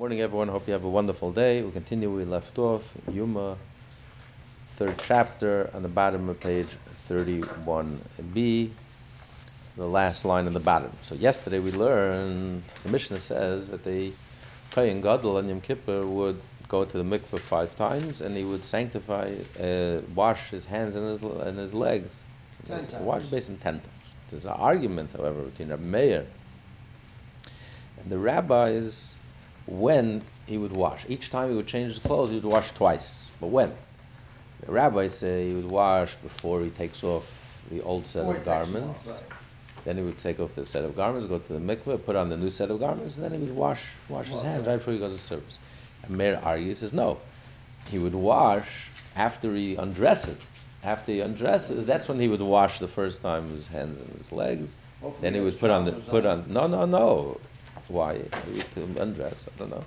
Morning, everyone. Hope you have a wonderful day. We'll continue where we left off. Yuma, third chapter, on the bottom of page 31b, the last line on the bottom. So yesterday we learned, the Mishnah says that the Kohen Gadol on Yom Kippur would go to the mikveh five times and he would sanctify, uh, wash his hands and his, and his legs. Ten times. Wash basically ten times. There's an argument, however, between a Meir and the rabbis when he would wash. Each time he would change his clothes, he would wash twice. But when? The rabbis say he would wash before he takes off the old set Before of he takes them garments. off, right. Then he would take off the set of garments, go to the mikveh, put on the new set of garments, and then he would wash wash his hands right before he goes to service. And Meir argues, says no. He would wash after he undresses. After he undresses, that's when he would wash the first time his hands and his legs. Hopefully Then he would put on the put on no no no. Why he would undress? I don't know.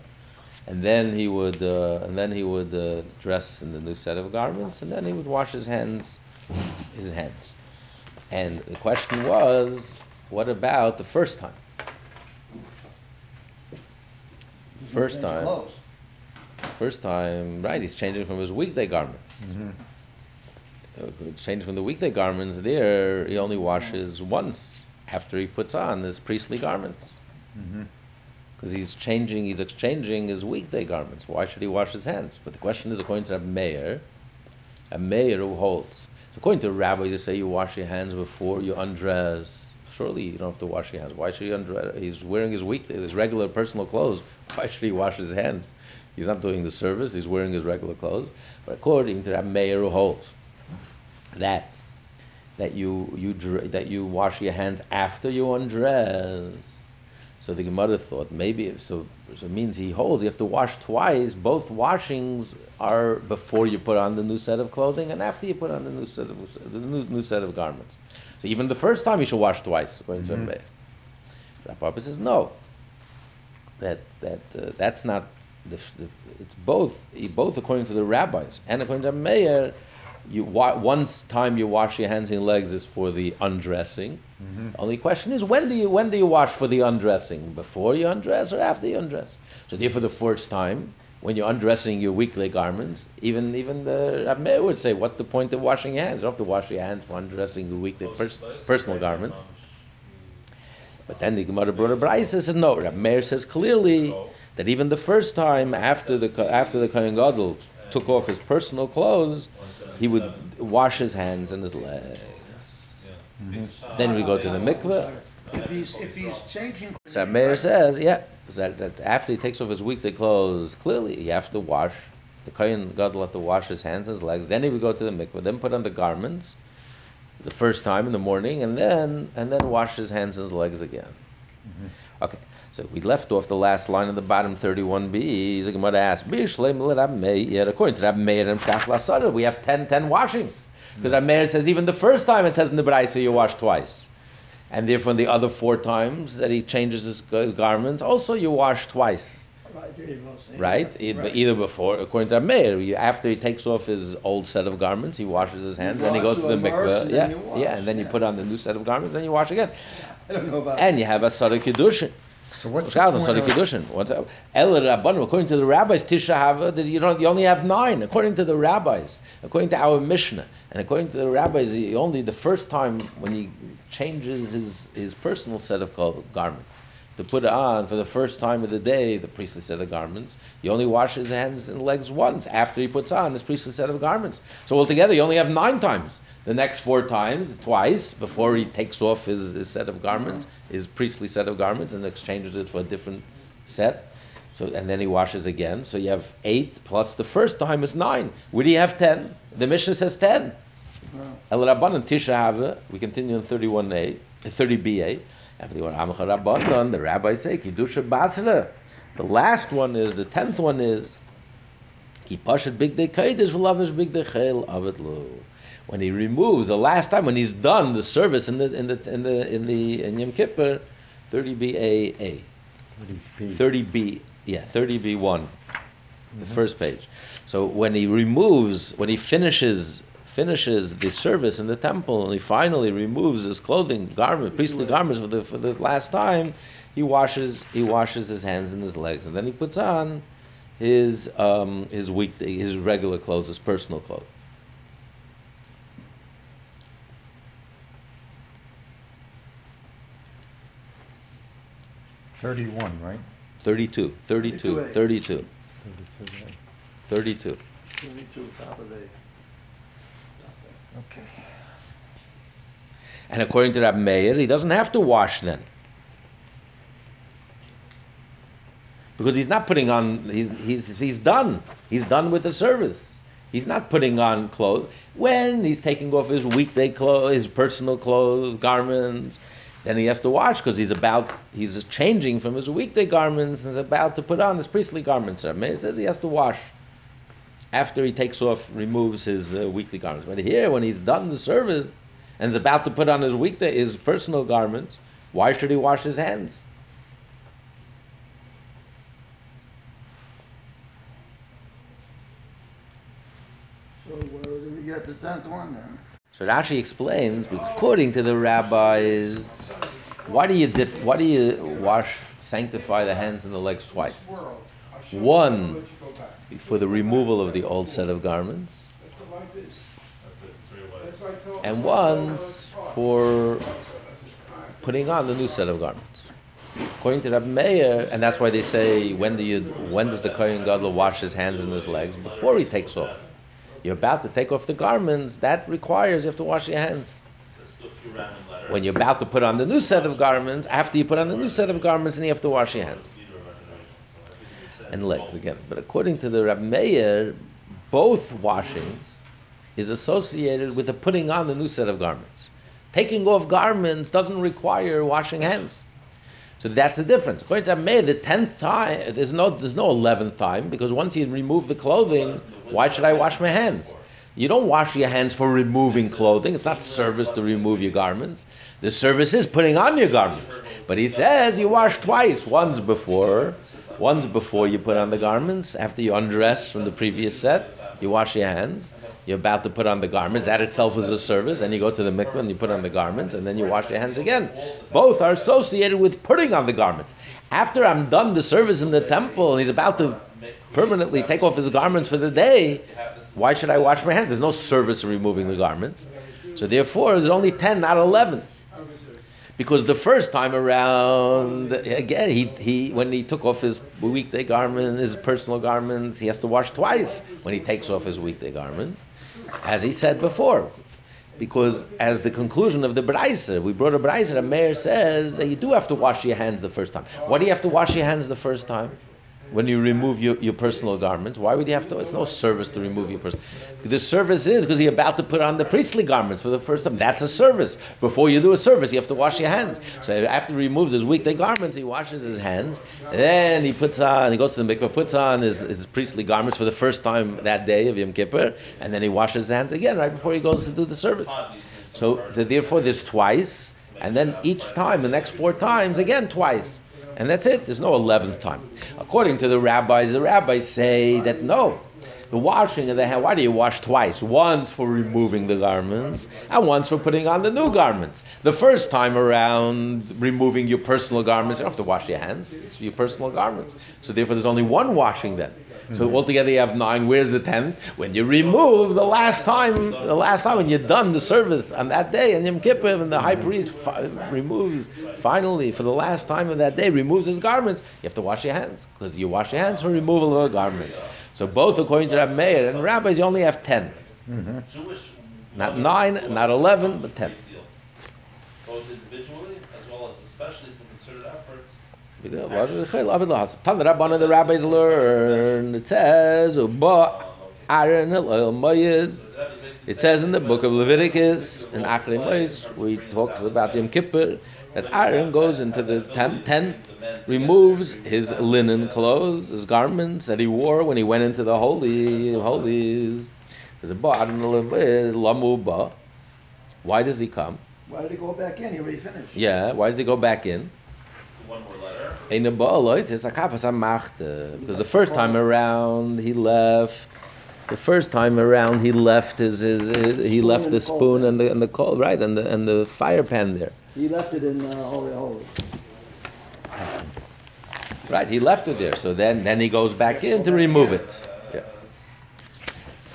And then he would uh, and then he would uh, dress in the new set of garments, and then he would wash his hands, his hands. And the question was, what about the first time? First time. clothes. First time, right? He's changing from his weekday garments. Mm-hmm. Change from the weekday garments. There, he only washes once after he puts on his priestly garments. Mm-hmm. because he's changing, he's exchanging his weekday garments. Why should he wash his hands? But the question is, according to a Meir, a Meir who holds. So according to a rabbi, they say you wash your hands before you undress. Surely you don't have to wash your hands. Why should he undress? He's wearing his weekday, his regular personal clothes. Why should he wash his hands? He's not doing the service. He's wearing his regular clothes. But according to that Meir who holds that that you you that you wash your hands after you undress. So the Gemara thought maybe so. So it means he holds you have to wash twice. Both washings are before you put on the new set of clothing and after you put on the new set of the new, new set of garments. So even the first time you should wash twice, according to Mhm. Meir. Rav Papa says no. That that uh, that's not. The, the, it's both both according to the rabbis and according to Meir. You wa- once time you wash your hands and legs is for the undressing. Mm-hmm. Only question is when do you when do you wash for the undressing? Before you undress or after you undress? So therefore, the first time when you're undressing your weekly garments, even even the Meir would say, what's the point of washing your hands? You don't have to wash your hands for undressing your weekly pers- personal garments. But then the Gemara brought a brayso says no. Rav Meir says clearly that even the first time after the after the Kohen Gadol took off his personal clothes, he would wash his hands and his legs. Then we go to the mikveh. If he's, if he's changing. So Meir says, yeah, that, that after he takes off his weekly clothes, clearly he has to wash. The Kohen Gadol have to wash his hands and his legs. Then he would go to the mikveh, then put on the garments the first time in the morning, and then and then wash his hands and his legs again. Mm-hmm. Okay, so we left off the last line of the bottom 31b. The Gemara asks, "Bir shleim l'Rab According to Rab Meir and Shkach Lasada, we have 10, 10 washings. Because Rab Meir says even the first time it says in the Braisa you wash twice. And therefore, the other four times that he changes his, his garments, also you wash twice, right? Either, either before, according to Meir, you- after he takes off his old set of garments, he washes his hands, then he goes to the mikveh, yeah, then you wash, yeah, and then you put on the new set of garments, then you wash again, I don't know about. and you have a Sada Kiddushin. So what's the Shkaz, Sada point of- Kiddushin. What's? El Rabbanim, according to the rabbis, Tisha Hava, you don't, you only have nine. According to the rabbis, according to our Mishnah, and according to the rabbis, he only the first time when he changes his his personal set of garments to put it on for the first time of the day, the priestly set of garments, he only washes his hands and legs once after he puts on his priestly set of garments. So altogether, you only have nine times. The next four times, twice, before he takes off his, his set of garments, mm-hmm. his priestly set of garments, and exchanges it for a different set. So, and then he washes again. So you have eight plus the first time is nine. Would you have ten? The Mishnah says ten. El Rabbanan Tisha. We continue in thirty-one A, uh, thirty B A. After the Amcha Rabbanan, the rabbis say Kiddusha Basra. The last one is the tenth one is Ki Pashat Big Day Kaidish V'Lavish Big Day Chel Avet Lo. When he removes the last time when he's done the service in the in the in the in the in Yom Kippur, thirty B A A. 30b, yeah, 30b1, the first page. So when he removes, when he finishes finishes the service in the temple and he finally removes his clothing, garment, priestly garments for the for the last time, he washes he washes his hands and his legs, and then he puts on his um, his weekday his regular clothes, his personal clothes. Thirty-one, right? 32, 32, 32A. 32, 32. Twenty-two, top of the. Okay. And according to Rabbi Meir, he doesn't have to wash then. Because he's not putting on, he's, he's, he's done. He's done with the service. He's not putting on clothes. When he's taking off his weekday clothes, his personal clothes, garments, then he has to wash because he's about, he's changing from his weekday garments and is about to put on his priestly garments. Rabbi Meir says he has to wash after he takes off, removes his uh, weekly garments. But here, when he's done the service and is about to put on his weekday, his personal garments, why should he wash his hands? So where did we get the tenth one then? So Rashi explains, according to the rabbis, why do you dip? Why do you wash, sanctify the hands and the legs twice? One for the removal of the old set of garments, and once for putting on the new set of garments. According to Rabbi Meir, and that's why they say, when do you, when does the Kohen Gadol wash his hands and his legs before he takes off? You're about to take off the garments. That requires you have to wash your hands. When you're about to put on the new set of garments, after you put on the new set of garments, and you have to wash your hands and legs again. But according to the Rabbi Meir, both washings is associated with the putting on the new set of garments. Taking off garments doesn't require washing hands. So that's the difference. According to Meir, the tenth time, there's no, there's no eleventh time, because once you remove the clothing, why should I wash my hands? You don't wash your hands for removing clothing. It's not service to remove your garments. The service is putting on your garments. But he says you wash twice. Once before, once before you put on the garments. After you undress from the previous set, you wash your hands. You're about to put on the garments. That itself is a service. And you go to the mikvah and you put on the garments, and then you wash your hands again. Both are associated with putting on the garments. After I'm done the service in the temple, and he's about to permanently take off his garments for the day, why should I wash my hands? There's no service of removing the garments. So therefore, there's only 10, not 11. Because the first time around, again, he, he when he took off his weekday garment, his personal garments, he has to wash twice when he takes off his weekday garments, as he said before. Because as the conclusion of the Braisa, we brought a Braisa, the Meir says you do have to wash your hands the first time. Why do you have to wash your hands the first time? When you remove your, your personal garments. Why would you have to? It's no service to remove your personal. The service is because you're about to put on the priestly garments for the first time. That's a service. Before you do a service, you have to wash your hands. So after he removes his weekday garments, he washes his hands. then he puts on, he goes to the mikvah, puts on his, his priestly garments for the first time that day of Yom Kippur, and then he washes his hands again right before he goes to do the service. So, so therefore, there's twice, and then each time, the next four times, again twice. And that's it. There's no eleventh time. According to the rabbis, the rabbis say that no. The washing of the hand, why do you wash twice? Once for removing the garments, and once for putting on the new garments. The first time around, removing your personal garments, you don't have to wash your hands. It's your personal garments. So therefore, there's only one washing then. So altogether you have nine. Where's the tenth? When you remove the last time, the last time when you're done the service on that day, and Yom Kippur, and the high priest fi- removes finally for the last time of that day removes his garments. You have to wash your hands because you wash your hands for removal of the garments. So both according to Rabbi Meir and rabbis, you only have 10 mm-hmm. Not nine, not eleven, but ten. Both individually as well as especially for concerted efforts. Tan Rabbanan, the rabbis learn. It says, "Uba Aaron el oil. It says in the book of Leviticus in Achrei Mois, where he talks about Yom Kippur, that Aaron goes into the tent, tent, removes his linen clothes, his garments that he wore when he went into the holy holies. There's a ba Aaron el oil lamu ba. Why does he come? Why did he go back in? He already finished. Yeah, why does he go back in? One more letter. In the Ba'alois, it's a kafas amachte. Because the first time around he left, the first time around he left his, his, his he left the the spoon and the and the coal right and the and the fire pan there. He left it in uh, Holy Holy. Right, he left it there. So then, then he goes back in to remove it. Yeah.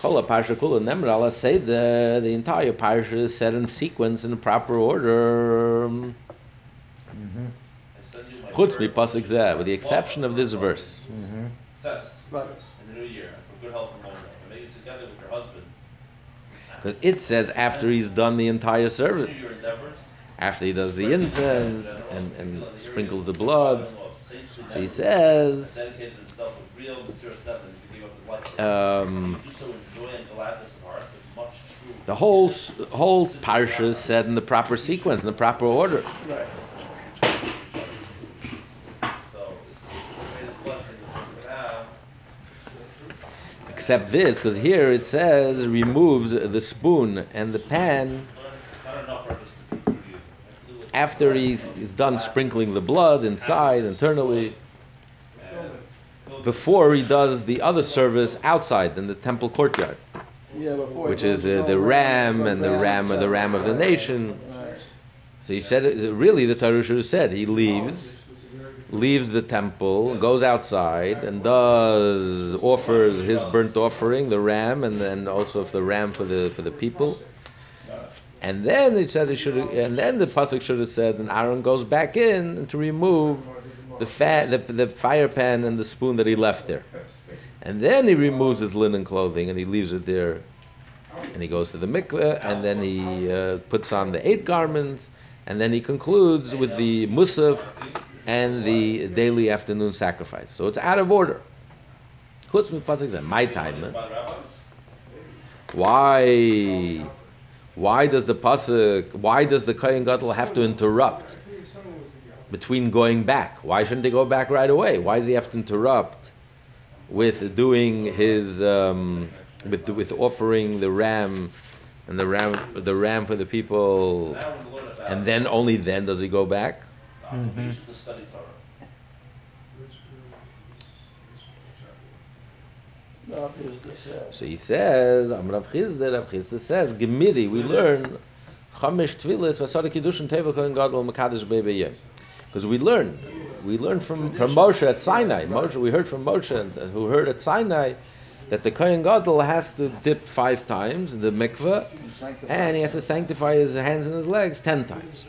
Kola parsha kula nemra. Allah say the the entire parsha is set in sequence in proper order. I send you my Chutz mi pasuk zeh, with the exception of this verse. Success Right. in the new year, for good health and long life, and make it together with your husband. Because it says after he's done the entire service, after he does the incense and, and sprinkles the blood. Father-in-law of saintly So he says, Dedicated himself with real, mysterious devotion to give up his life. for um, You do so with joy and gladness of heart, with much true. the whole whole parsha is said in the proper sequence, in the proper order. Right. So this is the greatest blessing that you can have. Except this, because here it says removes the spoon and the pan. Learn not enough for just to do Judaism. after he's, he's done sprinkling the blood inside, internally, before he does the other service outside in the temple courtyard, Yeah, which is uh, the ram and the ram of the ram of the nation. So he said, it- really, the have said he leaves, leaves the temple, goes outside, and does offers his burnt offering, the ram, and then also the ram for the for the people. And then it said he should, and then the pasuk should have said, and Aaron goes back in to remove the fat, the, the fire pan and the spoon that he left there. And then he removes his linen clothing and he leaves it there. And he goes to the mikveh, and then he uh, puts on the eight garments, and then he concludes with the musaf and the daily afternoon sacrifice. So it's out of order. My time. Why? Why does the pasuk? Why does the kohen gadol have to interrupt between going back? Why shouldn't he go back right away? Why does he have to interrupt with doing his um, with with offering the ram and the ram the ram for the people, and then only then does he go back? Mm-hmm. the obligation to study Torah. That is the says. So he says, I'm Rav Chisda, Rav Chisda says, Gemiri, we learn Chamish Tvilis Vasada Kiddushin Teva Kohen Gadol Makadosh Be'Beyeh. Because we learn, we learn from, from Moshe at Sinai. Moshe, we heard from Moshe, and- uh, who heard at Sinai, that the Kohen Gadol has to dip five times in the mikveh, and he has to sanctify his hands and his legs ten times.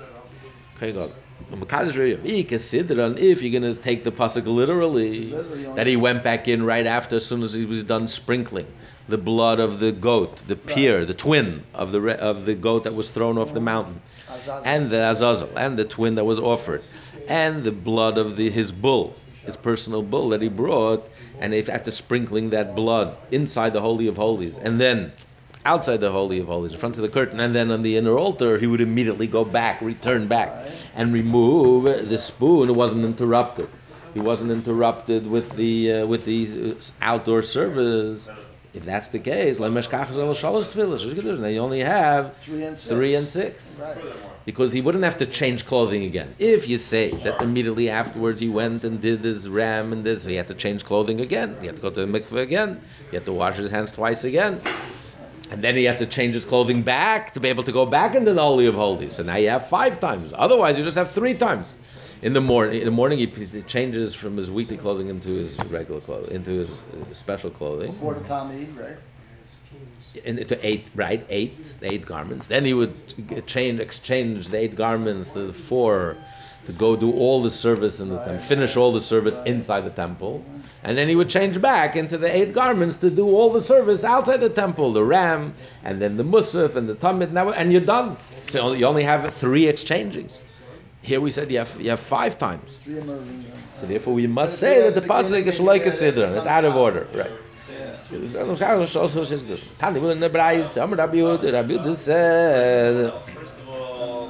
Kohen Gadol. Makadosh Be'Beyeh. Consider if you're going to take the pasuk literally, that he went back in right after, as soon as he was done sprinkling the blood of the goat, the peer, the twin of the re- of the goat that was thrown off the mm. mountain, and the azazel, and the twin that was offered, and the blood of the his bull, his personal bull that he brought, and if after sprinkling that blood inside the holy of holies, and then outside the holy of holies, in front of the curtain, and then on the inner altar, he would immediately go back, return back, and remove the spoon. It wasn't interrupted. He wasn't interrupted with the uh, with the uh, outdoor service. If that's the case, like meshkachas shalosh tefillah, they only have Three and six. three and six Right. because he wouldn't have to change clothing again. If you say that immediately afterwards he went and did his ram and this, he had to change clothing again. He had to go to the mikveh again. He had to wash his hands twice again. And then he had to change his clothing back to be able to go back into the Holy of Holies. So now you have five times. Otherwise, you just have three times. In the morning, in the morning he, he changes from his weekly clothing into his regular clothing, into his special clothing Before the time eat, right? into eight, right? Eight, eight garments. Then he would change, exchange the eight garments to the four to go do all the service in the temple, finish all the service inside the temple, and then he would change back into the eight garments to do all the service outside the temple, the ram, and then the musaf and the tamid, now- and you're done. So you only have three exchangings. Here we said you have you have five times. So therefore, we must say that the pasuk is like a siddur. It's out of order, right? Tani will in the Brais, Amr Rabbi Yud, Rabbi Yud said, First of all.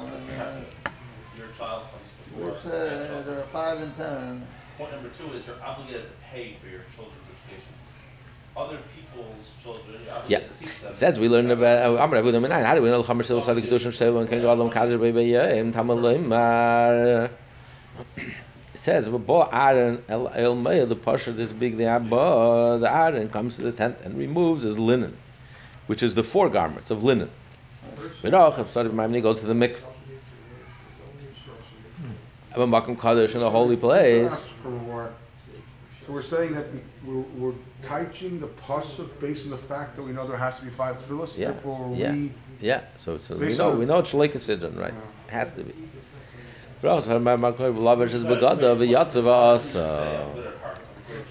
Your child comes before. Which, there are five and ten. Point number two is you're obligated to pay for your children's education. Other people's children, Yeah. obligated to teach them. It says we learned about Amr Rabbi Yud How do we know Chamer Sil Sadik Dush and Sheva and Ken Gadol Kadir Bebe Yem Tamalim It says Bo Aaron El El Meir the Pasha this big the Abba the Aaron comes to the tent and removes his linen, which is the four garments of linen. V'roch if Sadik Maimni goes to the mikveh. Have a makom kaddish in a holy place. So we're saying that we're, we're teaching the pasuk based on the fact that we know there has to be five tefillos, Yeah, therefore yeah. we. Yeah, so, so we Based know on- we know it's Sidron, right? It has to be. Rosh Hashanah Makor Lavish is begada v'yatzav asa.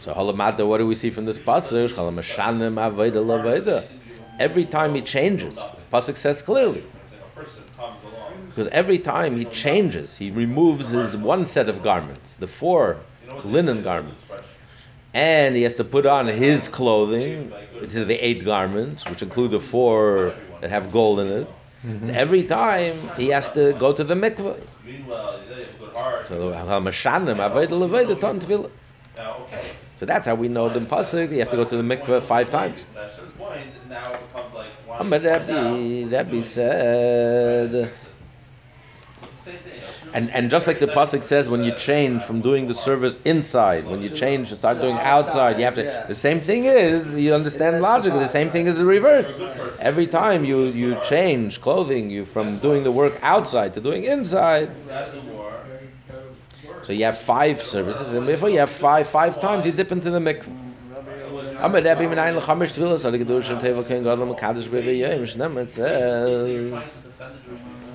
So Halamata, what do we see from this pasuk? Halamashanim avoda laveda. Every time he changes, pasuk says clearly, A person comes along, because every time he changes, he removes his one set of garments, the four you know what they linen garments. And he has to put on his clothing, which is the eight garments, which include the four that have gold in it. So mm-hmm. every time he has to go to the mikveh. Meanwhile, you have a good heart. So Hamashanim avoda laveda ton tefillah. Now, okay, So that's how we know the pasuk. You have to go to the mikveh five times. at a certain point, now it becomes like. But don't you find Rabbi. Rabbi said, And, and just like the pasuk says, when you change from doing the service inside, when you change to start doing outside, you have to. The same thing is, you understand logically. The same thing is the reverse. Every time you you change clothing, you from doing the work outside to doing inside. So you have five services, and before you have five five times, you dip into the. Shnem it says. Defend the Jewish people.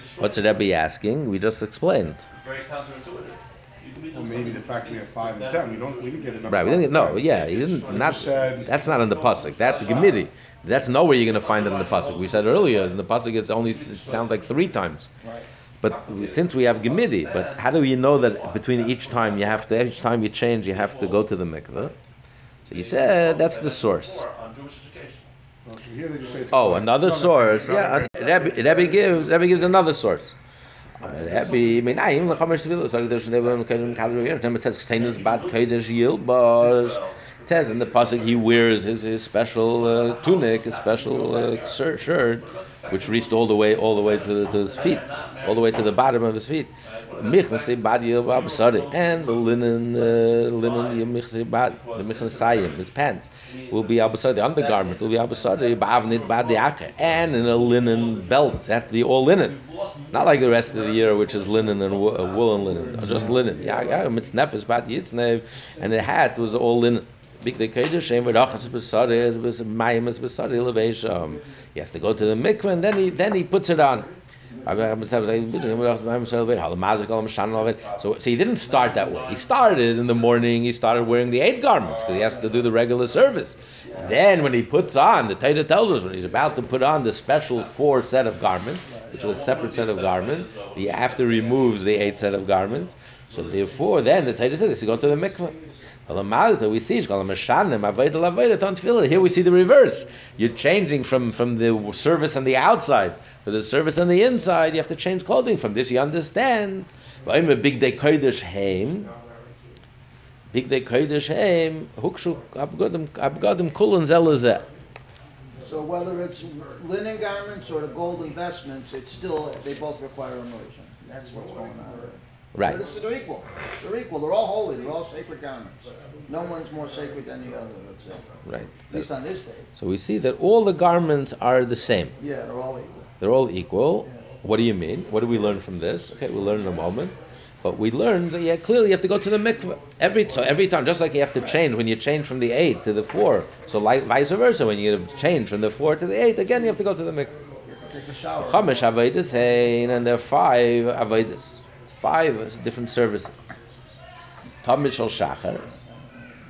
It's What's the Rebbe asking? We just explained. Very counterintuitive. You can be Well, maybe the fact we have five and ten, we don't, we didn't get enough. Right? We didn't. No. Yeah. You didn't. You Not. said- That's not in the pasuk. That's the gemidi. That's nowhere you're going to find it in the pasuk. We said earlier in the pasuk it's only it sounds like three times. But since we have gemidi, but how do you know that between each time you have to each time you change you have to go to the mikveh? So you said that's the source. Oh, another No, no, source. Yeah. Rebbe, Rebbe gives. Rebbe gives another source. Rebbe, meinayin l'chamash tefillah. So there's never kedim kadru Then it says k'teinus bad kodesh yilbaz. It says in the pasuk he wears his, his special uh, tunic, his special uh, shirt, which reached all the way all the way to, to his feet, all the way to the bottom of his feet. Michnasei bad yilbaz sorry, and the linen uh, linen yimichsei bad the michnasayim, his pants will be abasari. The undergarment will be abasari. Ba'avnit bad diaker, and in a linen belt. It has to be all linen. Not like the rest of the year, which is linen and wo- uh, woolen linen, or just linen. Yeah, yeah, mitznefes bat yitznev, and the hat was all linen. Big the kodesh shem v'rachas b'sari is b'sari levesham. He has to go to the mikveh, and then he then he puts it on. So, so he didn't start that way. He started in the morning. He started wearing the eight garments because he has to do the regular service. Then, when he puts on, the Torah tells us when he's about to put on the special four set of garments, which is a separate set of garments, he after removes the eight set of garments. So therefore, then the Torah says to go to the mikveh. We see Here we see the reverse. You're changing from, from the service on the outside to the service on the inside. You have to change clothing. From this, you understand. Big day kodesh heim. Big day kodesh heim. Hukshu abgadim kulon zelazeh. So whether it's linen garments or the gold investments, it's still, they both require immersion. That's what's going on. Right. They're, they're equal. They're equal. They're all holy. They're all sacred garments. No one's more sacred than the other, let's say. Right. At least on this day. So we see that all the garments are the same. Yeah, they're all equal. They're all equal. What do you mean? What do we learn from this? Okay, we'll learn in a moment. But we learned that yeah, clearly you have to go to the mikveh every so every time, just like you have to change when you change from the eight to the four. So like vice versa, when you change from the four to the eight, again you have to go to the mikveh. You have to take a shower. Chamish hein, and there are five avodas, five different services. Tamid shel shachar,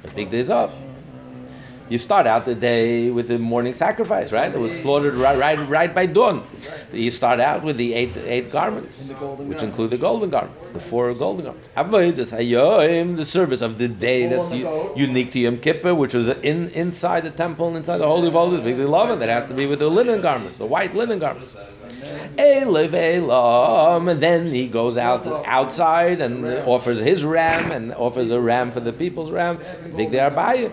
the big days off. You start out the day with the morning sacrifice, right? It was slaughtered right, right, right by dawn. You start out with the eight, eight garments, And the golden which include the golden garments, the four golden garments. The service of the day that's on the u- goat. unique to Yom Kippur, which was in inside the temple, and inside the holy of holies, big love, that has to be with the linen garments, the white linen garments. And then he goes out outside and offers his ram and offers a ram for the people's ram. Big day Arbayim.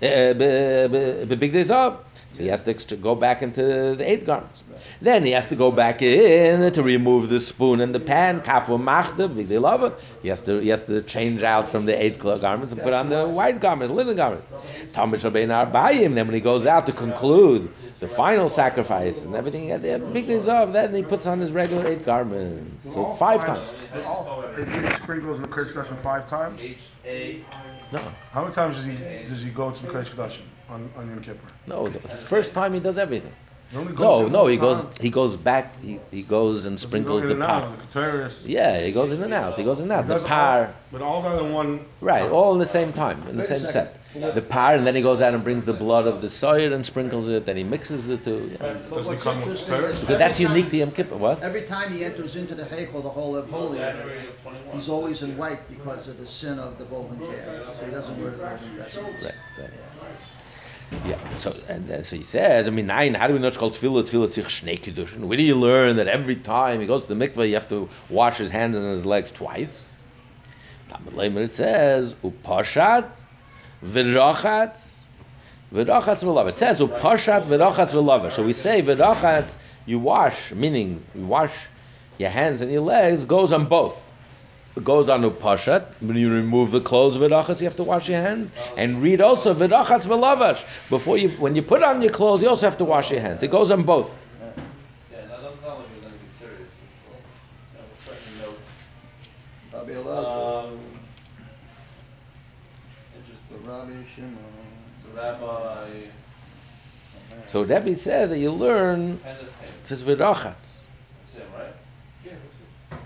The eh, big days up. So he has to go back into the eight garments. Then he has to go back in to remove the spoon and the pan. Kafu machta, big day lava. He has to he has to change out from the eight garments and put on the white garments, linen garments. Talmud Shabbein Arbayim. Then when he goes out to conclude the final sacrifice and everything. And the big days off. Then he puts on his regular eight garments. So All five times. All- They do sprinkles the Kodesh Kodashim five times? No, How many times does he, does he go to the Kodesh Kodashim on, on Yom Kippur? no. The first time he does everything. He only goes No, no. He goes. He goes back. He, he goes and sprinkles the in par. of the Keteris? Yeah, he goes in and out. He goes in and out. The par. But all that in one, Right, all in the same time, in the same set. The par, and then he goes out and brings the blood of the soyer and sprinkles it. Then he mixes the two. Yeah. But Does he what's come with interesting Torah? is Because that's every unique to time- Yom Kippur. What? Every time he enters into the Heichel, the Holy of Holies, January of twenty-one. he's always in white because of the sin of the golden calf. So he doesn't wear the golden vestments. Right, right. Yeah. So and so he says, I mean, nine. How do we know it's called tefillah? Tefillah sich shnei. Where do you learn that every time he goes to the mikveh, you have to wash his hands and his legs twice? Talmud it says upashat v'rachatz v'rachatz v'lava. It says upashat v'rachatz v'lava. So we say v'rachatz, you wash, meaning you wash your hands and your legs goes on both. It goes on upashat. When you remove the clothes of v'rachas, you have to wash your hands. And read also v'rachatz v'lavash. Before you, when you put on your clothes, you also have to wash your hands. It goes on both. Yeah, that doesn't sound like there's anything serious. Yeah, we're threatening no. Rabbi Um, interesting. Rabbi Shimon. The rabbi, So Rebbe said that you learn kind of him. just v'rachatz. That's him, right? Yeah, that's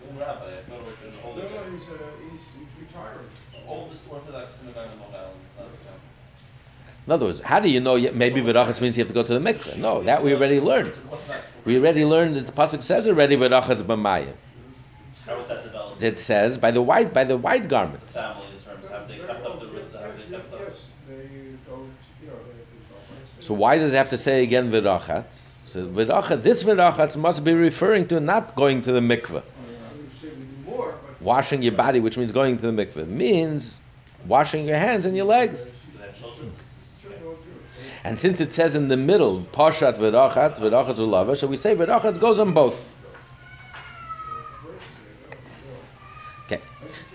Good rabbi. I thought it was an it. older No, guy. no, he's, uh, he's, he's retiring. Oldest Orthodox synagogue in Long Island. That's him. In other words, how do you know? Maybe v'rachatz means you have to go to the mikveh. No, that we already learned. We already learned that the pasuk says already v'rachatz b'mayim. How was that developed? It says by the white by the white garments. Family in terms, have they kept up the, rit- have they kept up? Yes, they go, you know, they, they. So why does it have to say again v'rachatz? So v'rachatz, this v'rachatz must be referring to not going to the mikveh. I would say we do more, but. Washing your body, which means going to the mikveh, means washing your hands and your legs. Do they have children? Sure, they'll do it. And since it says in the middle, pashat v'rachatz, v'rachatz v'lava, so we say v'rachatz goes on both. Okay,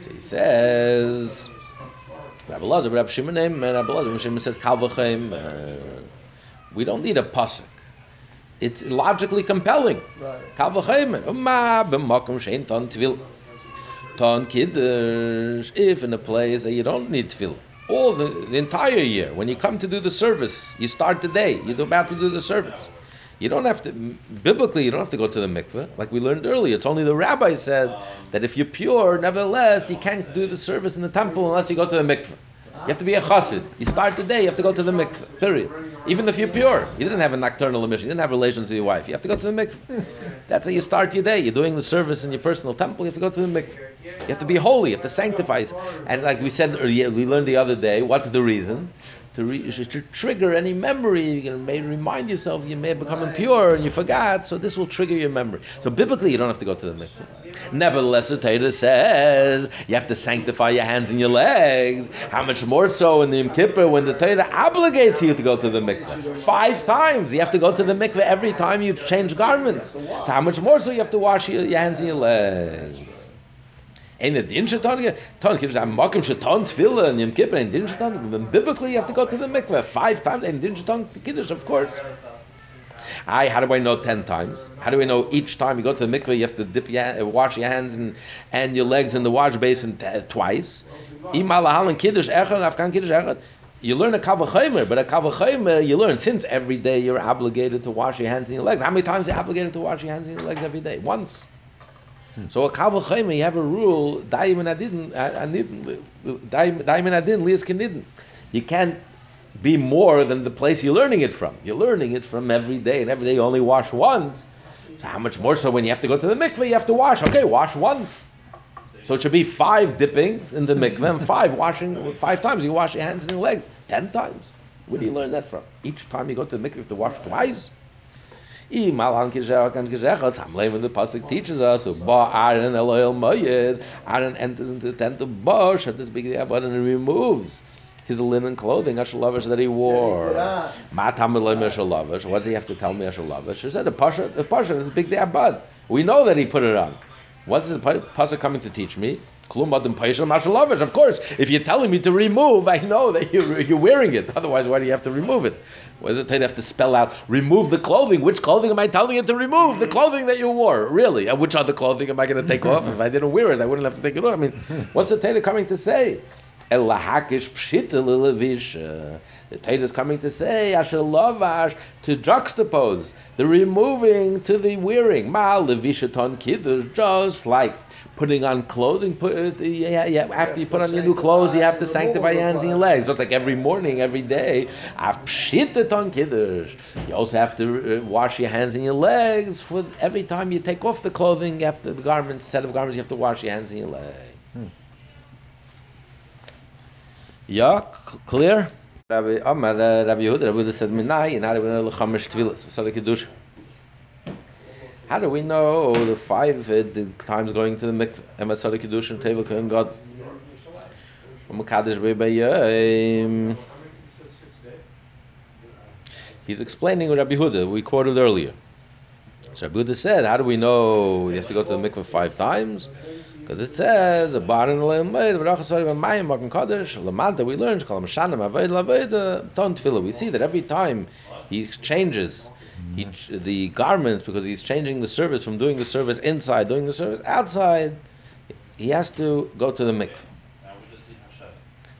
so he says, Rabbi Lazar, Rabbi Shimon, and Rabbi Lazar, Rabbi Shimon says, Kal uh, we don't need a pasuk. It's logically compelling. Kal v'chaim, ma b'makom shein ton tvil. Ton kiddush, if in a place that you don't need tefillah. All the, the entire year, when you come to do the service, you start the day, you're about to do the service. You don't have to, biblically, you don't have to go to the mikveh. Like we learned earlier, it's only the rabbi said that if you're pure, nevertheless, you can't do the service in the temple unless you go to the mikveh. You have to be a chassid. You start the day, you have to go to the mikveh, period. Even if you're pure. You didn't have a nocturnal emission, you didn't have relations with your wife. You have to go to the mikveh. Hmm. That's how you start your day. You're doing the service in your personal temple, you have to go to the mikveh. You have to be holy, you have to sanctify. And like we said earlier, we learned the other day, what's the reason? To, re- to trigger any memory, you may remind yourself you may have become impure and you forgot, so this will trigger your memory. So biblically, you don't have to go to the mikveh. Nevertheless, the Torah says you have to sanctify your hands and your legs. How much more so in the Yom Kippur when the Torah obligates you to go to the mikveh? Five times you have to go to the mikveh every time you change garments. So how much more so you have to wash your, your hands and your legs? Ein a din shatan, ton am makim shatan tefillah and yom kippur and din shatan. Then biblically you have to go to the mikveh five times and din shatan kiddush of course. I how do I know ten times? How do I know each time you go to the mikveh you have to dip your hand, wash your hands and, and your legs in the wash basin t- uh, twice? And kiddush echad. You learn a kavachomer, but a kavachomer you learn since every day you're obligated to wash your hands and your legs. How many times are you obligated to wash your hands and your legs every day? Once. So a kavul chayma, you have a rule. Daim and adidin, uh, adidin, daim and adidin, lias kenidin. You can't be more than the place you're learning it from. You're learning it from every day, and every day you only wash once. So how much more so when you have to go to the mikveh, you have to wash. Okay, wash once. So it should be five dippings in the mikveh five washing. Five times you wash your hands and your legs. Ten times. Where do you learn that from? Each time you go to the mikveh, you have to wash twice. The pasuk teaches us, so ba Aaron Elohel Moyed, Aaron enters into the tent of Bosh at this big Abad and removes his linen clothing, Ashalavish, that he wore. Matam Elohim Ashalavish, what does he have to tell me Ashalavish? He said, the Pasha, the Pasha is a big Abad. We know that he put it on. What is the pasuk coming to teach me? Of course, if you're telling me to remove, I know that you're, wearing it. Otherwise, why do you have to remove it? Why does it have to spell out remove the clothing? Which clothing am I telling you to remove? The clothing that you wore, really? And which other clothing am I going to take off? If I didn't wear it, I wouldn't have to take it off. I mean, what's the Torah coming to say? The Torah is coming to say asher lavash to juxtapose the removing to the wearing. Ma levishaton kiddush, just like putting on clothing. Put, uh, yeah, yeah, after you put on your new clothes, you have to sanctify your hands and your legs. Just like every morning, every day. Pshitaton kiddush. You also have to uh, wash your hands and your legs for every time you take off the clothing after the garments, set of garments. You have to wash your hands and your legs. Yeah, clear. Rabbi Amar, uh, Rabbi Yehuda, Rabbi Yehuda said, "Minai, and how do we know lechamish tvilas? So the kiddush. How do we know the five uh, the times going to the mikveh? Kiddush and Teva Kohen God. He's explaining Rabbi Huda we quoted earlier. So Rabbi Huda said, how do we know you have to go to the mikveh five times? Because it says, a bar in the le'amayid, v'rach asari v'mayim, makim kadosh, lamanta, we learn, shkol ha-mashanim, avoid ton tefillah. We see that every time he changes he, the garments, because he's changing the service from doing the service inside, doing the service outside, he has to go to the mikveh.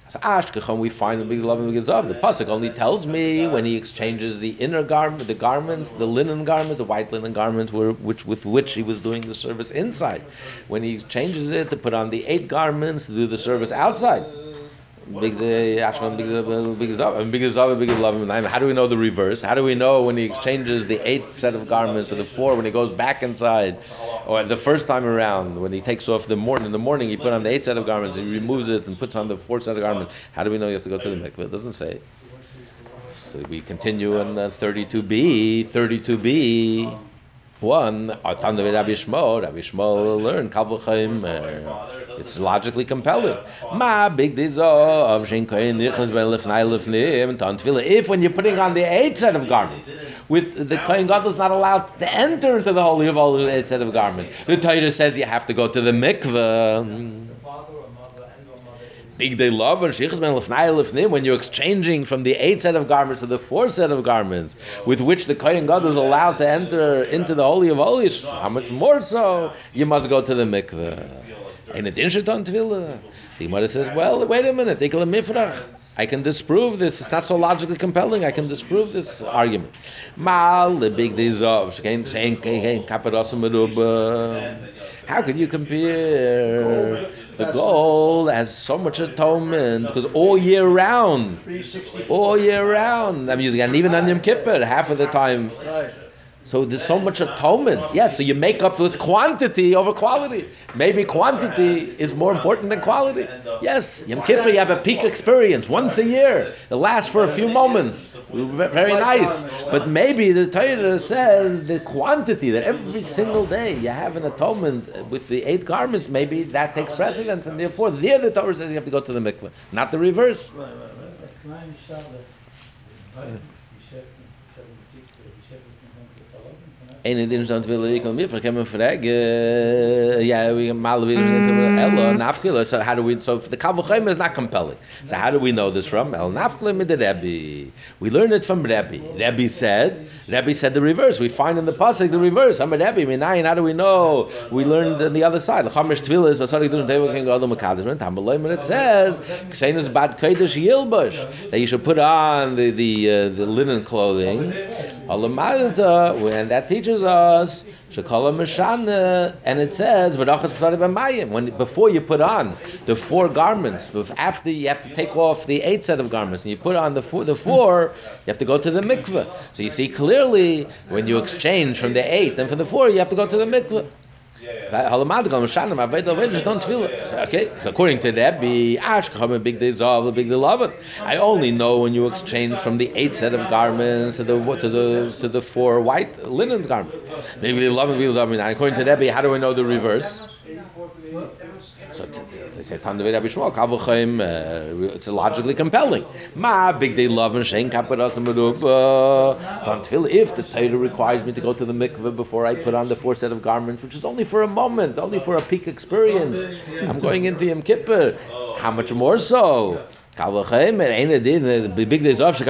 So Ashkechon, we find the big love of The pasuk only tells me when he exchanges the inner garment, the garments, the linen garment, the white linen garment, which with which he was doing the service inside. When he changes it to put on the eight garments to do the service outside. Big the Ashkechon, big the big zav, big zav, big love. How do we know the reverse? How do we know when he exchanges the eighth set of garments or the four when he goes back inside, or the first time around when he takes off the morning in the morning he put on the eighth set of garments he removes it and puts on the fourth set of garments. How do we know he has to go to the mikveh? It doesn't say. So we continue in uh, 32b, 32b. One, Atan Rabbi Shmuel, Rabbi Shmuel learned it's logically compelling. Big. If when you're putting on the eight set of garments, with the koyin gadol is not allowed to enter into the holy of the eight set of garments. The Torah says you have to go to the mikveh. Big day love and shichas ben lifnai lifnim when you're exchanging from the eight set of garments to the four set of garments with which the kohen god is allowed to enter into the holy of holies. How much more so you must go to the mikveh. In addition to tefillah, the Gemara says, "Well, wait a minute, Ikal mifrach. I can disprove this. It's not so logically compelling. I can disprove this argument." Mal the big days of How could you compare the gold has so much atonement because all year round, all year round, I'm using, and even on Yom Kippur, half of the time. So there's so much atonement. Yes, so you make up with quantity over quality. Maybe quantity is more important than quality. Yes, Yom Kippur, you have a peak experience once a year. It lasts for a few moments. Very nice. But maybe the Torah says the quantity that every single day you have an atonement with the eight garments, maybe that takes precedence, and therefore there the Torah says you have to go to the mikveh, not the reverse. Klein Eine Dinge sind wir ich mir für kemen fragen ja we mal wieder into Ella nafkila so how do we so the Kavachim is not compelling. So how do we know this from? El nafkila mit the Rebbe. We learn it from Rebbe. Rebbe said Rebbe said the reverse. We find in the pasuk the reverse. I'm a Rebbe minayin how do we know? We learned on the other side. The Tvila is vasari doesn't they can go to Makadosh and Tambalay but it says Ksein bad kodesh yilbush that you should put on the the uh, the linen clothing. Alamadata, and that teaches us Shekala Mishana, and it says. When before you put on the four garments, after you have to take off the eight set of garments, and you put on the four, the four, you have to go to the mikveh. So you see clearly when you exchange from the eight and from the four, you have to go to the mikveh. Halamadgal Mishana, Ma'aved Loved, just don't feel it. So, okay, so according to Rebbe, Ash Kacham big day Zav, a big day Lavan. I only know when you exchange from the eight set of garments to the to the to the four white linen garments. Maybe the Lavan people Zav. According to Rebbe, how do I know the reverse? So uh, it's logically compelling. Ma, big day love and shein. Don't feel if the Torah requires me to go to the mikveh before I put on the four set of garments, which is only for a moment, only for a peak experience. I'm going into Yom Kippur. How much more so? Kal v'chaim, and ain't din, the big days off, ain't.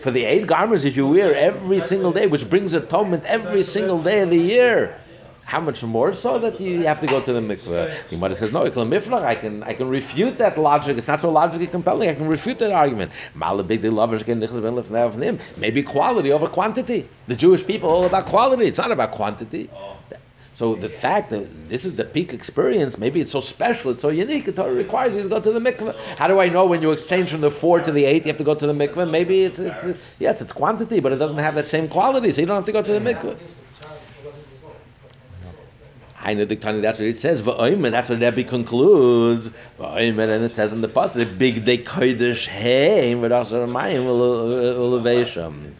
For the eight garments if you wear every single day, which brings atonement every single day of the year. How much more so that you have to go to the mikveh? The Gemara says, no, I can, I can refute that logic. It's not so logically compelling. I can refute that argument. Maybe quality over quantity. The Jewish people all about quality. It's not about quantity. So the fact that this is the peak experience, maybe it's so special, it's so unique, it requires you to go to the mikveh. How do I know when you exchange from the four to the eight, you have to go to the mikveh? Maybe it's, it's yes, it's quantity, but it doesn't have that same quality, so you don't have to go to the mikveh. Hainu diktani, that's what it says. V'oimer, that's what Rebbe concludes. V'oimer, and it says in the pasuk, big day kodesh heim v'rasar mayim ulevesham.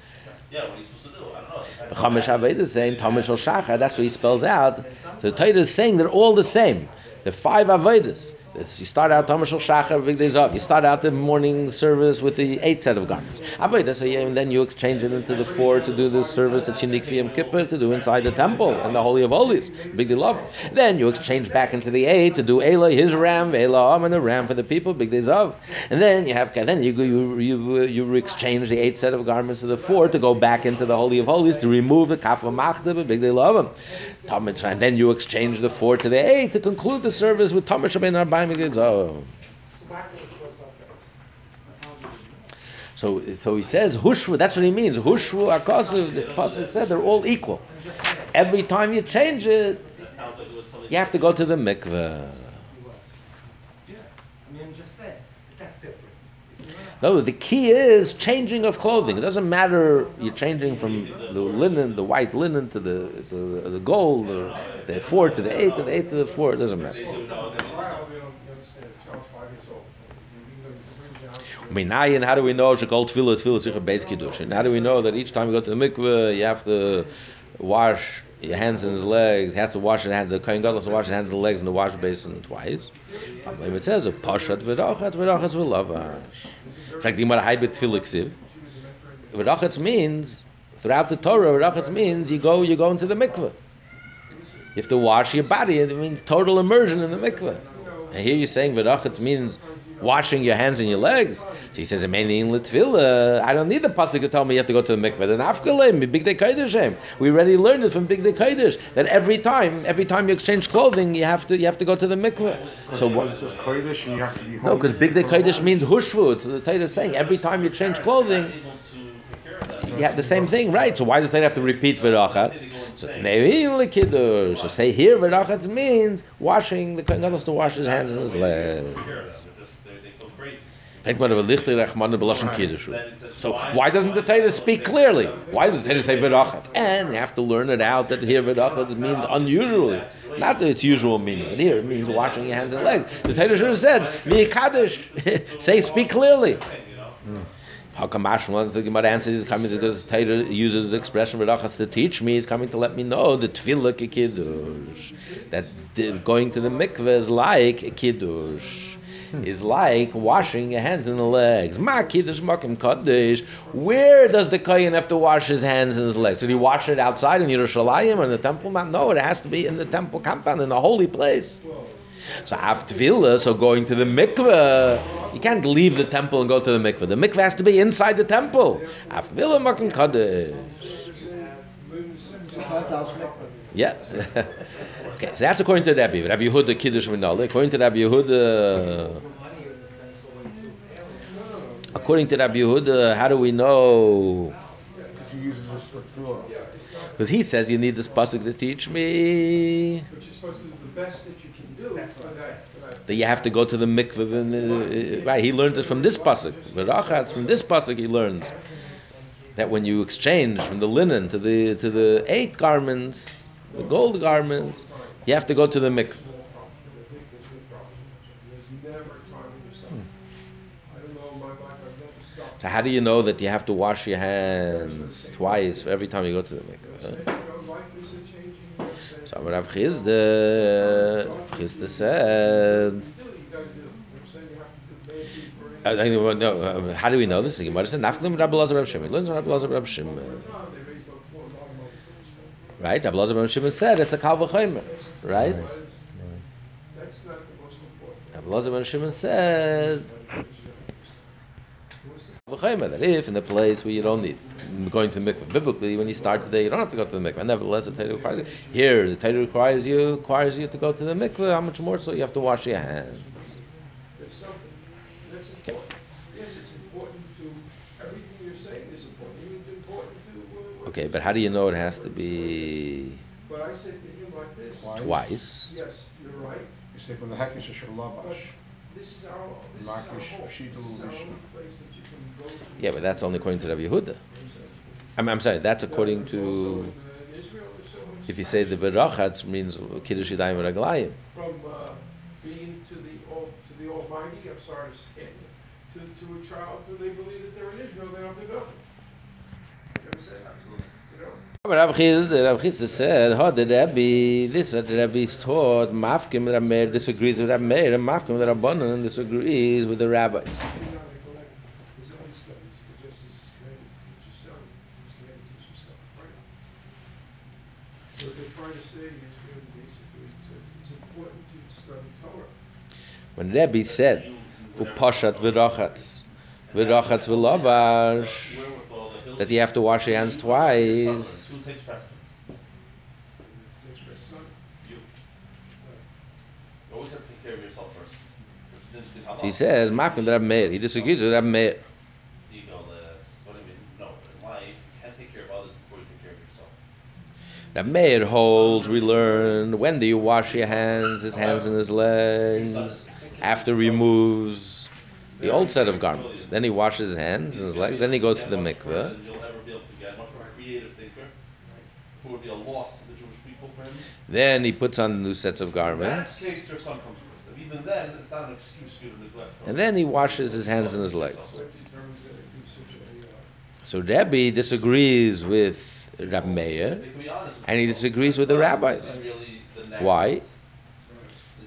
Yeah, what are you supposed to do? I don't know. The Chamish Aved is saying Tamish al Shachar. That's what he spells out. So the Torah is saying they're all the same. The five Avedas. This- You start out Tamish al Shachar, big days off. You start out the morning service with the eight set of garments. And then you exchange it into the four to do the service unique for Yom Kippur to do inside the temple and the Holy of Holies. Big day love. Then you exchange back into the eight to do Ela, his ram, Ela, and a ram for the people. Big days of. And then you have then you you you you exchange the eight set of garments to the four to go back into the Holy of Holies to remove the kaf of machda, big day love. Talmud, and then you exchange the four to the eight to conclude the service with Talmud Shabbat Arbaim Gezo. So, so he says hushvu. That's what he means. Hushvu akasu. The pasuk said they're all equal. Every time you change it, you have to go to the mikveh. No, the key is changing of clothing. It doesn't matter you're changing from the linen, the white linen, to the to the, gold, or the four to the eight, to the eight to the four. It doesn't matter. Minayin, how do we know shekol tefillah tefillah sich a beis kiddush? And how do we know that each time you go to the mikveh, you have to wash your hands and his legs? He has to wash his hands. The kohen gadol has to wash his hands and legs in the wash basin twice. But it says pashat v'rachat v'rachat v'lavash. In fact, the Gemara haibet tefillah ksiv. V'rachatz means throughout the Torah. V'rachatz means you go you go into the mikveh. You have to wash your body. It means total immersion in the mikveh. And here you're saying v'rachatz means washing your hands and your legs. So he says, "Mainly in Litfila, I don't need the pasuk to tell me you have to go to the mikveh. Then afkalem, bigdei kodesh. We already learned it from bigdei kodesh that every time, every time you exchange clothing, you have to you have to go to the mikveh. So what? It's just Kodesh and you have to be. No, because bigdei kodesh means hushvu. It's the Torah is saying every time you change clothing, Able to take care of that. you have the same thing, right? So why does the Torah have to repeat v'rachatz? So ne'il kiddush. So say here v'rachatz means washing the kohen gadol to wash his hands and his Take care of legs. So why- doesn't the Torah speak clearly? Why does the Torah say v'rachatz? And you have to learn it out that here v'rachatz means unusually, not that its usual meaning, but here it means washing your hands and legs. The Torah should have said kaddish. say, speak clearly. You? How come Mashma, the Gemara answers, is coming because the Torah uses the expression v'rachas to teach me, he's coming to let me know the tefillah ki kiddush. That going to the mikveh is like a kiddush. Hmm. Is like washing your hands and the legs. Ma kiddush makim. Where does the kohen have to wash his hands and his legs? Did he wash it outside in Yerushalayim or in the temple mount? No, it has to be in the temple compound, in the holy place. So af tefillah, so going to the mikveh, you can't leave the temple and go to the mikveh. The mikveh has to be inside the temple. Af tefillah makom kaddish. Yeah. okay, so that's according to Rabbi. Rabbi Yehuda Kiddush Minale. According to Rabbi Yehuda, according to Rabbi Yehuda, how do we know? He uses this for tefillah. Because he says you need this pasuk to teach me Which is supposed to be the best that you can do that, for that. that you have to go to the mikveh. Uh, right, he learns it from this pasuk. V'rachatz from this pasuk he learns that when you exchange from the linen to the to the eight garments, the gold garments, you have to go to the. I stopped. So how do you know that you have to wash your hands twice every time you go to the know, So Rav Chisda, Chisda said. Maybe I well, no, uh, how do we know this? The Gemara said, "Nafkalim Rabbi Lazar Rabbi Shimon." Learns Rabbi Lazar Rabbi Shimon, No, they raised up four dollars. Right? Rabbi Lazar Rabbi Shimon said it's a kal v'chomer, right? That's not the most important. Rabbi Lazar Rabbi Shimon said v'chomer that if in a place where you don't need going to the mikveh, biblically when you start the day you don't have to go to the mikveh. Nevertheless, the Torah requires you. Here, the Torah requires you requires you to go to the mikveh. How much more so you have to wash your hands? There's something, that's important. Yes, it's important to, everything you're saying is important. Even it's important to, uh, what- Okay, but how do you know it has to be But I said to him like this. Why? twice? Yes, you're right. You say from the Hekish Shalabash. This is our, this is our Makish, home. This is our Lubish. only place that you can go to. Yeah, but that's only according to Rabbi Yehuda. I'm, I'm sorry, that's according It's also to. in, uh, Israel, there's so much If you say the berachatz means kiddush yadayim v'raglayim, From, uh, being to the, Al- to the Almighty, I'm sorry to say, it, to, to a child, who they believe that they're in Israel, they don't have to Rav Chiz, Rav Chiz said, ha, the Rabbi, this what the Rabbi is taught, Mafkim Rav Meir disagrees with Rav Meir, and Mafkim Rav Bonan disagrees with the rabbis." So they're trying to say is really basically it's, it's important to study Torah. When Rebbe said, "Upashat v'rachatz, v'rachatz v'lavash." That you have to wash your hands twice. He says, "Mafkim the Rabbi Meir." He disagrees with Rabbi Meir. Rabbi Meir holds. We learn when do you wash your hands, his hands and his legs, after he removes the old set of garments. Then he washes his hands and his legs. Then he goes to the mikveh. than You'll ever be able to get, much more creative thinker, who would be a loss to the Jewish people for him. Then he puts on the new sets of garments. case, your son comes first. And then, it's not an excuse for you to neglect. And then he washes his hands and his legs. what determines that it be such a, So Rebbe disagrees with Rabbi Meir, They can be honest with and he disagrees with the rabbis. And really, the next- Why? Is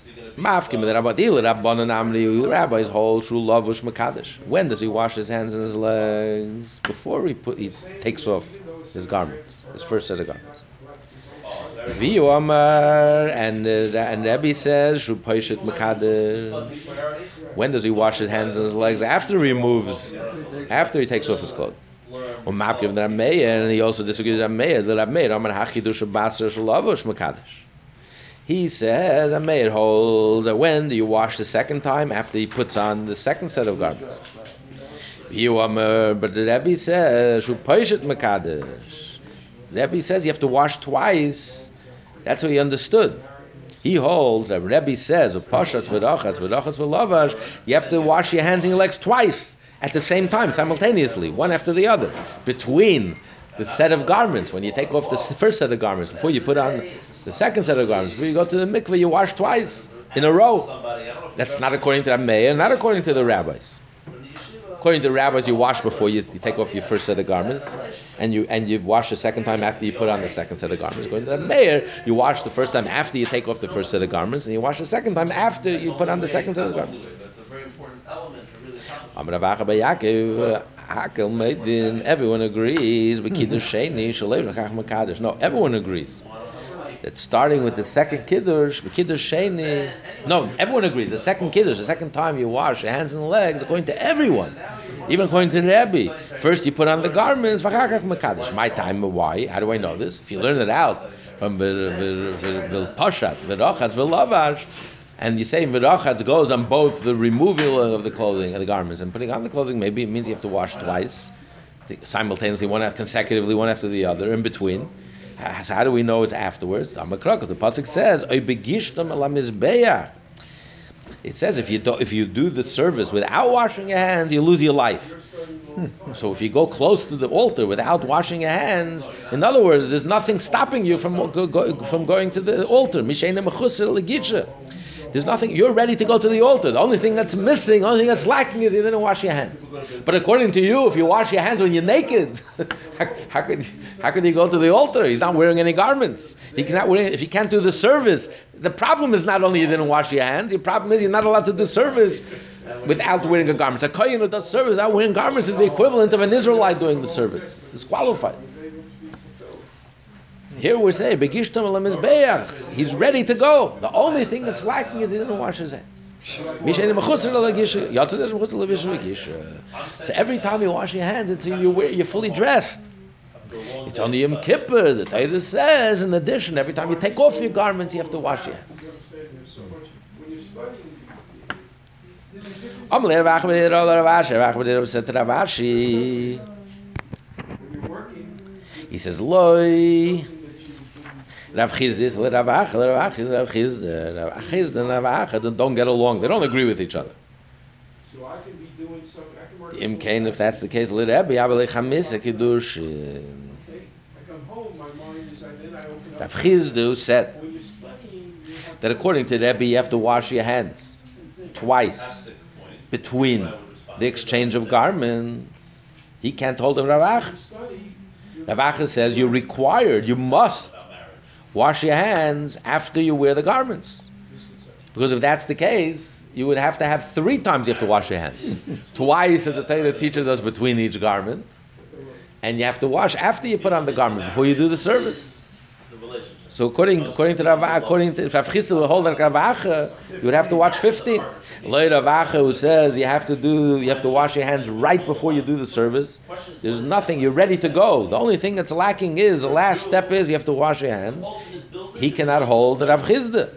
he gonna be, Mafkim the Rabbi Dil, Rabbanan Amri, rabbis hold true lavush makadosh. When does he wash his hands and his legs? Before he put he takes off his garments, his first set of garments. Viyu Amar and uh, and Rebbe says Shu Paishet Makadosh. When does he wash his hands and his legs? After he removes, after he takes off his clothes. And he also disagrees with Rabbi Meir. The Rabbi Meir Amar Hachidush Basar Shalavush Makadosh. He says, a Meir holds that when do you wash the second time? After he puts on the second set of garments. You Amar, but the Rebbe says, Shu Paishet Makadosh. The Rebbe says you have to wash twice. That's what he understood. He holds that Rebbe says. You have to wash your hands and your legs twice at the same time, simultaneously, one after the other, between the set of garments. When you take off the first set of garments, before you put on the second set of garments, before you go to the mikveh, you wash twice in a row. That's not according to the Meir, not according to the rabbis. According to the rabbis, you wash before you, you take off your first set of garments, and you and you wash the second time after you put on the second set of garments. According to the Meir, you wash the first time after you take off the first set of garments, and you wash the second time after you put on the second set of garments. Uh, everyone agrees. No, everyone agrees. That starting with the second Kiddush, but Kiddush Sheni, no, everyone agrees. The second Kiddush, the second time you wash your hands and legs, according to everyone, even according to the Rebbe. First you put on the garments. My time, why? How do I know this? If you learn it out from Vil Pashat, Virachatz, Vilavash, and you say Virachatz goes on both the removal of the clothing, of the garments, and putting on the clothing, maybe it means you have to wash twice, simultaneously, one after, consecutively, one after the other, in between. So how do we know it's afterwards? Because the pasuk says. It says if you do, if you do the service without washing your hands, you lose your life. Hmm. So if you go close to the altar without washing your hands, in other words, there's nothing stopping you from from going to the altar. There's nothing. You're ready to go to the altar. The only thing that's missing, the only thing that's lacking, is you didn't wash your hands. But according to you, if you wash your hands when you're naked, how, how could how could he go to the altar? He's not wearing any garments. He cannot wear. If he can't do the service, the problem is not only you didn't wash your hands. The problem is you're not allowed to do service without wearing a garment. A kohen who does service without wearing garments is the equivalent of an Israelite doing the service. It's disqualified. Here we're saying, Begishtam mizbeach. He's ready to go. The only thing that's lacking is he didn't wash his hands. So every time you wash your hands, it's you wear, you're fully dressed. It's on the Yom Kippur. The Torah says, in addition, every time you take off your garments, you have to wash your hands. You're you're He says, Loi. Something that you Rav Chizis, Rav Achmed, Rav Achmed, Rav Chisda, Rav Chisda, Rav Achmed don't get along. They don't agree with each other. So I can be doing something, I can work. Imkain, if that's the case, Lit Rebbe, Avalei Chamis, Kiddush. Okay, I come home, my mind is, and then I open up. Rav Chisda said When you're studying, you have. that according to Rebbe, you have to wash your hands twice between I would respond the exchange of garments. He can't hold him Rav Ach. You study, you Rav Ach says you're required, you must. Wash your hands after you wear the garments. Because if that's the case, you would have to have three times you have to wash your hands. Twice, as the Torah teaches us, between each garment. And you have to wash after you put on the garment, before you do the service. So according, according to Rav, according to Rav Chisda will hold like Rav you would have to watch 15. Loi Rav who says you have to do, you have to wash your hands right before you do the service. There's nothing, you're ready to go. The only thing that's lacking is, the last step is you have to wash your hands. He cannot hold Rav Chisda.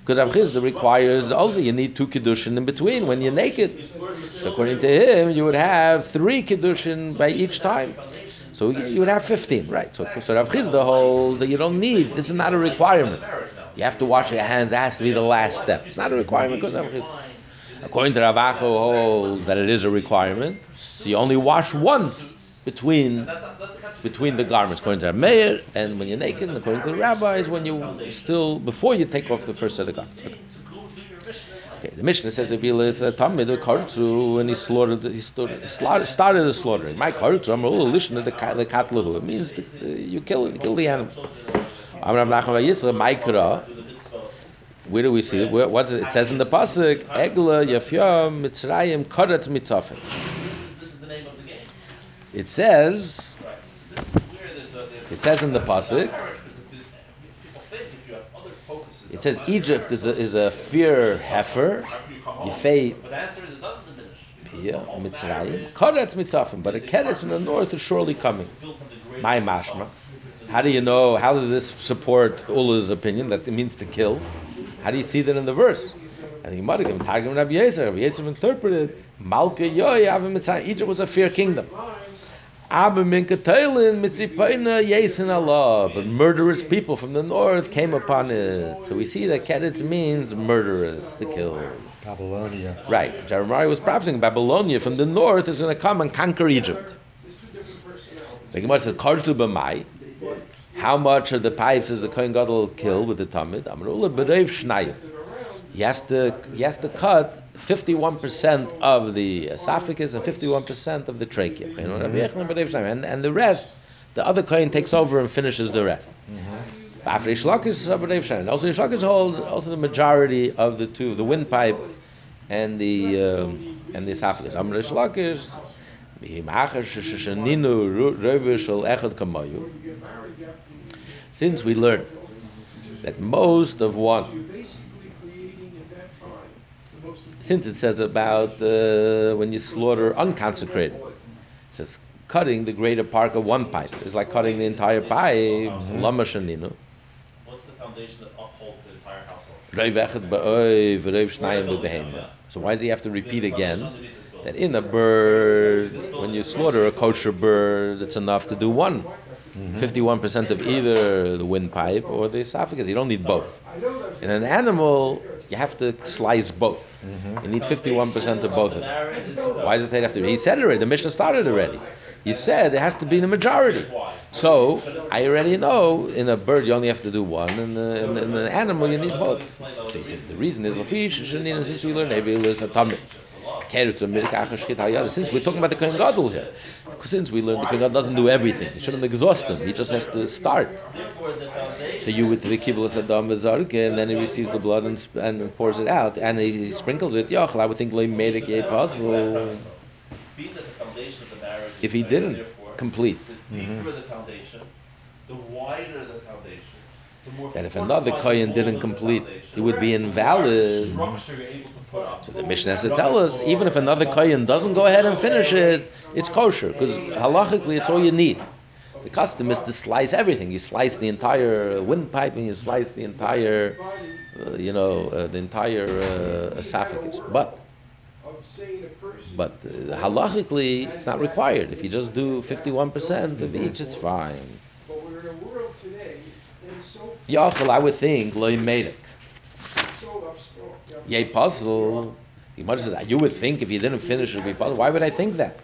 Because Rav Chisda requires also you need two kiddushin in between when you're naked. So according to him, you would have three kiddushin by each time. So you would have 15, right? So, so Rav Chisda holds that you don't need, this is not a requirement. You have to wash your hands, that has to be the last step. It's not a requirement. According to Rav Acha who holds that it is a requirement, so you only wash once between between the garments, according to Rav Meir, and when you're naked, and according to the rabbis, when you still, before you take off the first set of garments. Okay. Okay, the Mishnah says he is a Talmud, the Kartzu, and he slaughtered, the- he started, started the slaughtering. My Kartzu, I'm a to the ka- the katlahu. It means that uh, you kill, you kill the animal. Amram Nachman Vayisra, Maikra. Where do we see it? Where, what's it? It says in the pasuk, Egla Yafyam Mitzrayim Karat the the game. It says, it says in the pasuk, marriage, because if there's- people think if you have other focuses. It says Egypt is a, is a fear heifer, after you come Yefei But the answer is it doesn't diminish. Pia Mitzrayim marriage Karat Mitzafim. But a Keres in the north is surely coming. builds something great My mashma. How do you know? How does this support Ula's opinion that it means to kill? How do you see that in the verse? And the Gemara given Targum Rabbi Yisrael. Rabbi Yisrael interpreted Malka Yoy Avim. Egypt was a fair kingdom. Abba Minka Tailin Mitzipaina Yesin Allah. But murderous people from the north came upon it. So we see that Keretz means murderous to kill. Babylonia. Right. Jeremiah was prophesying Babylonia from the north is going to come and conquer Egypt. The Gemara says, Kartu b'mai. How much of the pipes does the Kohen Gadol kill with the Tamid? Amrullah b'reiv shnayim. He has to he has to cut 51% of the esophagus and 51% of the trachea. And, and the rest, the other Kohen takes over and finishes the rest. After Rish Lakish is a b'reiv shnayim. Also Rish Lakish holds also the majority of the two, the windpipe and the um, and the esophagus. Amr Rish Lakish, since we learned that most of one, since it says about uh, when you slaughter unconsecrated, it says cutting the greater part of one pipe is like cutting the entire pipe. Shaninu. What's the foundation that upholds the entire household? Reiv echad ba'oi v'reiv shnayim b'behema. So why does he have to repeat again that in a bird, when you slaughter a kosher bird, it's enough to do one. 51% of either the windpipe or the esophagus. You don't need both. In an animal, you have to slice both. You need 51% of both of them. Why does it have to be? He said it already. The mission started already. He said it has to be the majority. So I already know in a bird you only have to do one, and uh, in, in an animal you need both. So he says the reason is lafish we learn tamid. Since we're talking about the Kohen Gadol here, since we learned the Kohen doesn't do everything, he shouldn't exhaust them, He just has to start. Therefore, the foundation. So you with the kibbulas adam v'zarke, and then he receives the blood and, and pours it out, and he, he sprinkles it. Yochel, I would think le made a puzzle. Being that the foundation of the marriage. is If he didn't complete, mm-hmm. The the foundation, the wider the foundation, the more. that if another kohen didn't complete, it would be invalid. You're able to put up. So the Mishnah has to tell us, even if another kohen doesn't go ahead and finish it, it's kosher because halachically it's all you need. The custom is to slice everything. You slice the entire windpipe and you slice the entire, uh, you know, uh, the entire uh, esophagus. But Of saying a person. but uh, halachically it's not required. If you just do 51% of each, it's fine. But we're in a world today that is Yachal, I would think, lo made it. Yay puzzle. The Gemara says, ah, you would think if you didn't finish it would be puzzle. Why would I think that?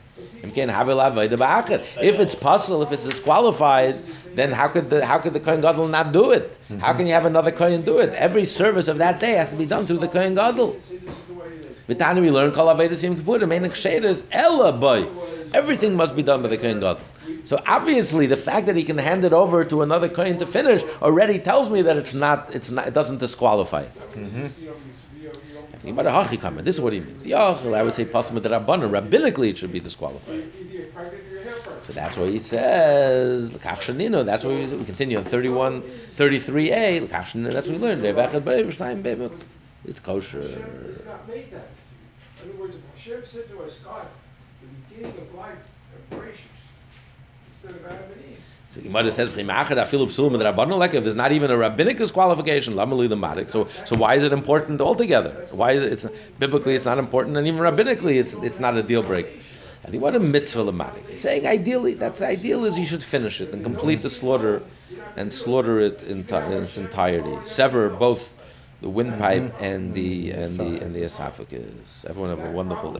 Im kein havel avodah ba'achad. If it's puzzle, if it's disqualified, then how could the how could the Kohen Gadol not do it? Mm-hmm. How can you have another Kohen do it? Every service of that day has to be done through the Kohen Gadol. Say this is the way it is. With Tani we learn kol avodas yom kippurim ein kshedas ella boy. Everything must be done by the Kohen Gadol. So obviously, the fact that he can hand it over to another Kohen to finish already tells me that it's not, it's not, it doesn't disqualify. it. This is what he means. Yachel, I would say possible that rabbanon. Rabbinically, it should be disqualified. Either you're pregnant or you're half pregnant. So that's why he says l'kach shanino. That's why we, continue on 31, 33a. L'kach shanino. That's what we learned. Le'vechad b'rei v'shnayim b'emut. It's kosher. Hashem not that. In other words, if Hashem said to us, God, the beginning of life, embrace instead of Adam and Eve. So you might have said "V'chimachad afilu psulim with rabbanon." Like if there's not even a rabbinic disqualification, lamali lemadik. So so why is it important altogether? Why is it? It's biblically it's not important, and even rabbinically it's it's not a deal break. I think what a mitzvah lemadik. Saying ideally, that's ideal is you should finish it and complete the slaughter, and slaughter it in, ti- in its entirety. Sever both the windpipe and the and the and the esophagus. Everyone have a wonderful day.